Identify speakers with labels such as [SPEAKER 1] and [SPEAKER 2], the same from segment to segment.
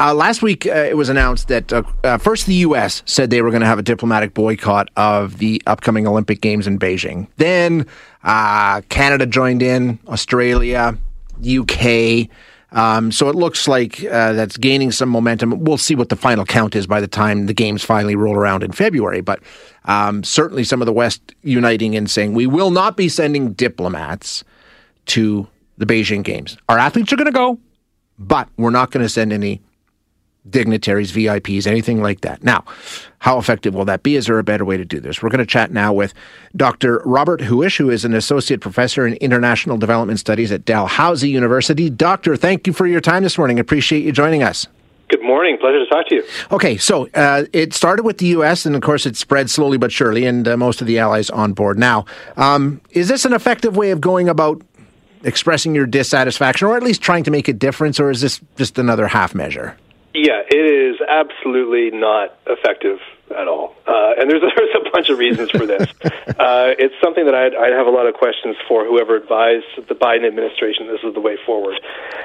[SPEAKER 1] Uh, last week, uh, it was announced that uh, uh first the U.S. said they were going to have a diplomatic boycott of the upcoming Olympic Games in Beijing. Then uh, Canada joined in, Australia, UK. Um, so it looks like uh, that's gaining some momentum. We'll see what the final count is by the time the games finally roll around in February. But um, certainly some of the West uniting and saying we will not be sending diplomats to the Beijing Games. Our athletes are going to go, but we're not going to send any dignitaries, VIPs, anything like that. Now, how effective will that be? Is there a better way to do this? We're going to chat now with Dr. Robert Huish, who is an associate professor in international development studies at Dalhousie University. Doctor, thank you for your time this morning. Appreciate you joining us.
[SPEAKER 2] Good morning. Pleasure to talk to you.
[SPEAKER 1] Okay, so uh, it started with the U.S., and of course, it spread slowly but surely, and uh, most of the allies on board now. Um, is this an effective way of going about expressing your dissatisfaction, or at least trying to make a difference, or is this just another half measure?
[SPEAKER 2] Yeah, it is absolutely not effective at all. Uh, and there's, there's a bunch of reasons for this. uh, it's something that I'd, I'd have a lot of questions for whoever advised the Biden administration this is the way forward.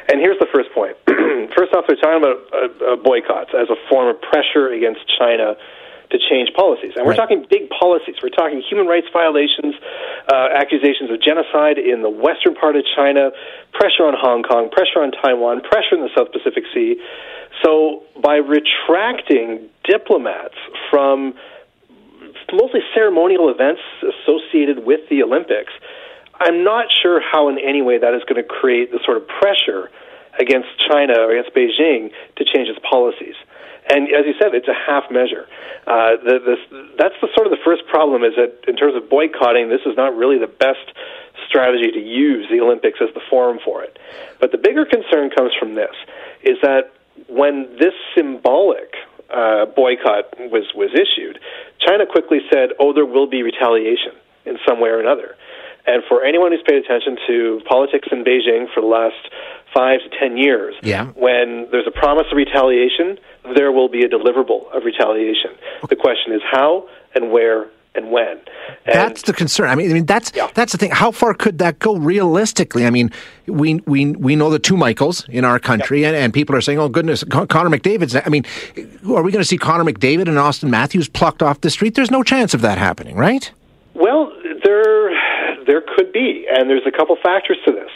[SPEAKER 2] And here's the first point. first off, they're talking about uh, uh, boycotts as a form of pressure against China to change policies. And we're right. talking big policies. We're talking human rights violations, uh, accusations of genocide in the western part of China, pressure on Hong Kong, pressure on Taiwan, pressure in the South Pacific Sea. So by retracting diplomats from mostly ceremonial events associated with the Olympics, I'm not sure how in any way that is going to create the sort of pressure against China or against Beijing to change its policies. And as you said, it's a half measure. Uh, the, this, that's the sort of the first problem is that in terms of boycotting, this is not really the best strategy to use the Olympics as the forum for it. But the bigger concern comes from this: is that when this symbolic uh, boycott was was issued, China quickly said, "Oh, there will be retaliation in some way or another." And for anyone who's paid attention to politics in Beijing for the last five to ten years,
[SPEAKER 1] yeah.
[SPEAKER 2] when there's a promise of retaliation, there will be a deliverable of retaliation. The question is how and where and when. And
[SPEAKER 1] that's the concern. I mean, I mean that's yeah. that's the thing. How far could that go realistically? I mean, we we we know the two Michaels in our country, yeah. and, and people are saying, "Oh goodness, Con- Connor McDavid's." I mean, are we going to see Connor McDavid and Auston Matthews plucked off the street? There's no chance of that happening, right?
[SPEAKER 2] Well, there there could be, and there's a couple factors to this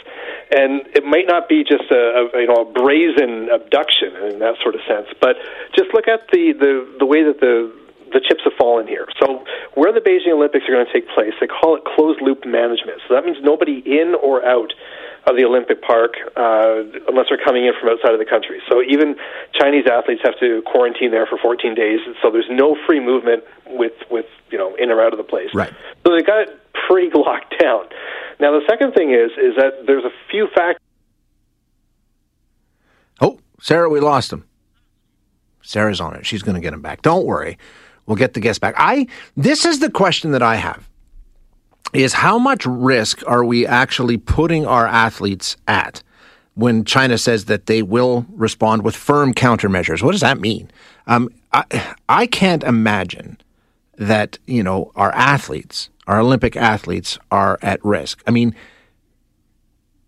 [SPEAKER 2] and it might not be just a, a you know a brazen abduction in that sort of sense, but just look at the the the way that the the chips have fallen here. So where the Beijing Olympics are going to take place, they call it closed loop management. So that means nobody in or out of the Olympic Park uh, unless they're coming in from outside of the country. So even Chinese athletes have to quarantine there for 14 days. So there's no free movement with with you know in or out of the place.
[SPEAKER 1] Right.
[SPEAKER 2] So they got pretty locked down. Now the second thing is is that there's a few factors.
[SPEAKER 1] Oh, Sarah, we lost him. Sarah's on it. She's going to get him back. Don't worry. We'll get the guest back. I this is the question that I have is how much risk are we actually putting our athletes at when China says that they will respond with firm countermeasures? What does that mean? Um, I, I can't imagine that you know our athletes, our Olympic athletes, are at risk. I mean,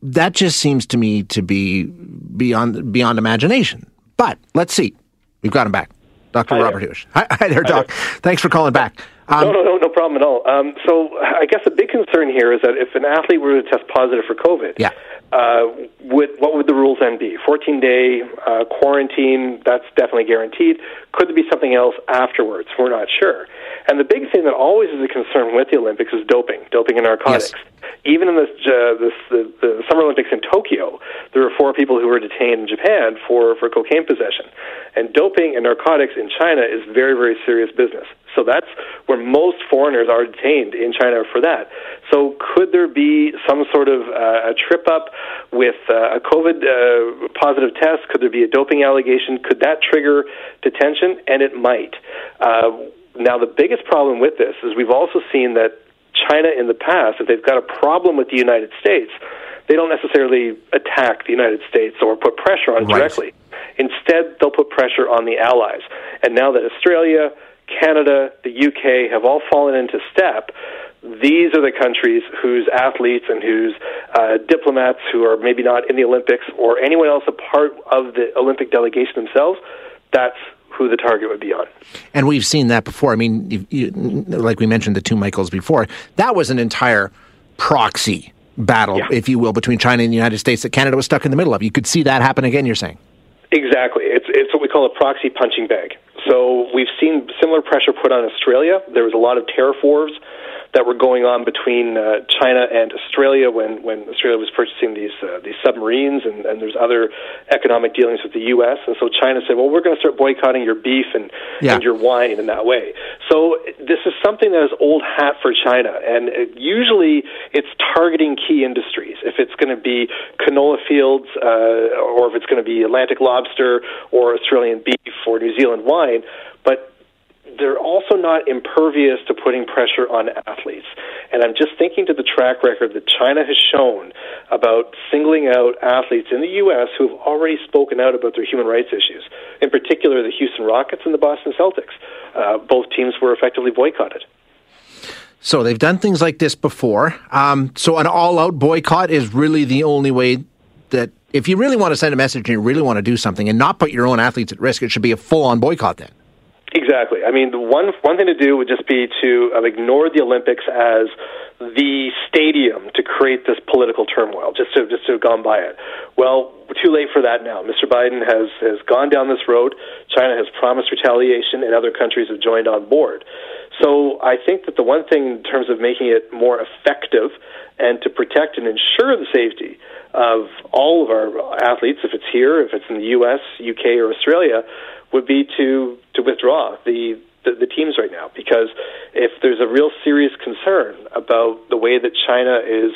[SPEAKER 1] that just seems to me to be beyond beyond imagination. But let's see. We've got him back. Dr. Hi Robert there. Huish. Hi, hi, there, Doc. Hi there. Thanks for calling back.
[SPEAKER 2] Um, no, no, no, no problem at all. Um, so I guess the big concern here is that if an athlete were to test positive for COVID,
[SPEAKER 1] yeah.
[SPEAKER 2] Uh, would, what would the rules then be? 14 day uh, quarantine, that's definitely guaranteed. Could there be something else afterwards? We're not sure. And the big thing that always is a concern with the Olympics is doping, doping and narcotics. Yes. Even in this, uh, this the, the Summer Olympics in Tokyo, there were four people who were detained in Japan for, for cocaine possession. And doping and narcotics in China is very, very serious business. So that's where most foreigners are detained in China for that. So could there be some sort of uh, a trip up with uh, a COVID uh, positive test? Could there be a doping allegation? Could that trigger detention? And it might. Uh, now, the biggest problem with this is we've also seen that China in the past, if they've got a problem with the United States, they don't necessarily attack the United States or put pressure on it
[SPEAKER 1] right.
[SPEAKER 2] directly. Instead, they'll put pressure on the allies. And now that Australia, Canada, the UK have all fallen into step, these are the countries whose athletes and whose uh, diplomats who are maybe not in the Olympics or anyone else a part of the Olympic delegation themselves, that's who the target would be on.
[SPEAKER 1] And we've seen that before. I mean, you, you, like we mentioned the two Michaels before, that was an entire proxy battle, yeah. if you will, between China and the United States that Canada was stuck in the middle of. You could see that happen again, you're saying?
[SPEAKER 2] Exactly. It's, it's what we call a proxy punching bag. So we've seen similar pressure put on Australia. There was a lot of tariff wars that were going on between uh, China and Australia when, when Australia was purchasing these uh, these submarines, and, and there's other economic dealings with the U.S. And so China said, "Well, we're going to start boycotting your beef and, yeah. and your wine in that way." So this is something that is old hat for China, and it, usually it's targeting key industries. If it's going to be canola fields, uh, or if it's going to be Atlantic lobster or Australian beef or New Zealand wine, but they're also not impervious to putting pressure on athletes. And I'm just thinking to the track record that China has shown about singling out athletes in the U.S. who have already spoken out about their human rights issues. In particular, the Houston Rockets and the Boston Celtics. Uh, both teams were effectively boycotted.
[SPEAKER 1] So they've done things like this before. Um, so an all-out boycott is really the only way that if you really want to send a message and you really want to do something and not put your own athletes at risk, it should be a full-on boycott then.
[SPEAKER 2] Exactly. I mean, the one one thing to do would just be to uh, ignore the Olympics as the stadium to create this political turmoil. Just to just to have gone by it. Well, too late for that now. Mr. Biden has has gone down this road. China has promised retaliation, and other countries have joined on board. So I think that the one thing in terms of making it more effective and to protect and ensure the safety of all of our athletes, if it's here, if it's in the U.S., UK, or Australia, would be to to withdraw the, the the teams right now because if there's a real serious concern about the way that China is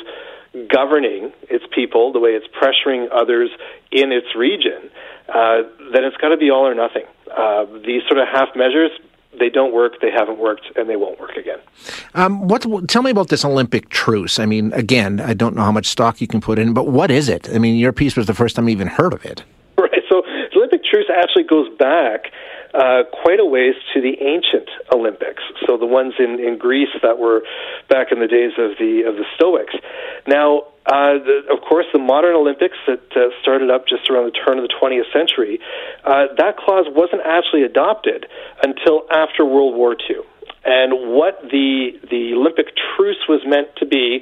[SPEAKER 2] governing its people, the way it's pressuring others in its region, uh, then it's got to be all or nothing. Uh, these sort of half measures, they don't work, they haven't worked, and they won't work again.
[SPEAKER 1] Um, what? Tell me about this Olympic truce. I mean, again, I don't know how much stock you can put in, but what is it? I mean, your piece was the first time I even heard of it.
[SPEAKER 2] Right. So the Olympic truce actually goes back uh, quite a ways to the ancient Olympics. So the ones in, in Greece that were back in the days of the of the Stoics. Now, uh, the, of course, the modern Olympics that uh, started up just around the turn of the 20th century, uh, that clause wasn't actually adopted until after World War II. And what the the Olympic truce was meant to be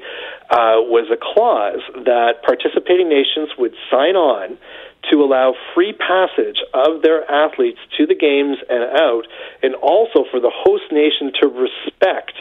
[SPEAKER 2] uh, was a clause that participating nations would sign on to allow free passage of their athletes to the games and out, and also for the host nation to respect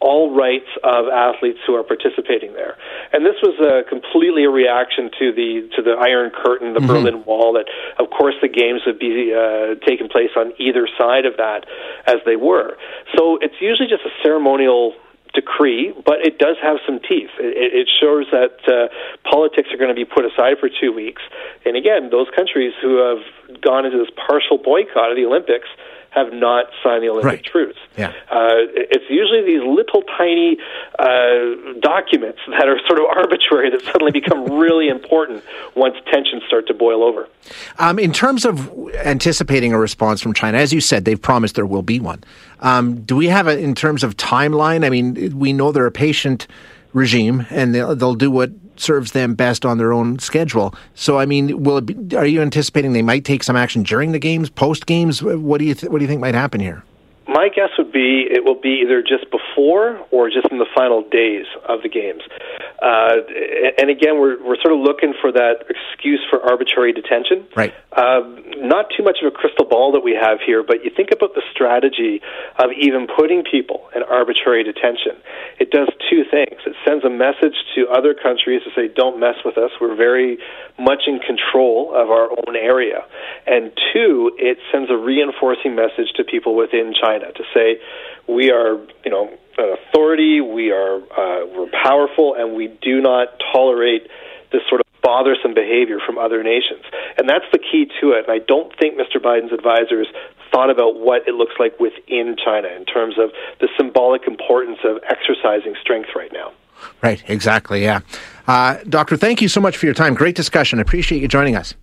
[SPEAKER 2] all rights of athletes who are participating there. And this was a completely a reaction to the to the Iron Curtain, the mm-hmm. Berlin Wall. That of course the games would be uh, taking place on either side of that, as they were. So it's usually just a ceremonial decree, but it does have some teeth. It, it shows that uh, politics are going to be put aside for two weeks. And again, those countries who have gone into this partial boycott of the Olympics have not signed the Olympic right. truce.
[SPEAKER 1] Yeah. Uh,
[SPEAKER 2] it's usually these little tiny uh, documents that are sort of arbitrary that suddenly become really important once tensions start to boil over.
[SPEAKER 1] Um, in terms of anticipating a response from China, as you said, they've promised there will be one. Um, do we have a, in terms of timeline? I mean, we know they're a patient regime and they'll, they'll do what serves them best on their own schedule. So, I mean, will be, are you anticipating they might take some action during the games, post games? What do you th- what do you think might happen here?
[SPEAKER 2] My guess would be it will be either just before or just in the final days of the games. Uh, and again, we're we're sort of looking for that excuse for arbitrary detention.
[SPEAKER 1] Right.
[SPEAKER 2] Uh, not too much of a crystal ball that we have here, but you think about the strategy of even putting people in arbitrary detention. It does two things. Sends a message to other countries to say, "Don't mess with us. We're very much in control of our own area." And two, it sends a reinforcing message to people within China to say, "We are, you know." an authority, we are uh, we're powerful, and we do not tolerate this sort of bothersome behavior from other nations. And that's the key to it. And I don't think Mr. Biden's advisors thought about what it looks like within China in terms of the symbolic importance of exercising strength right now.
[SPEAKER 1] Right, exactly, yeah. Uh, doctor, thank you so much for your time. Great discussion. Appreciate you joining us.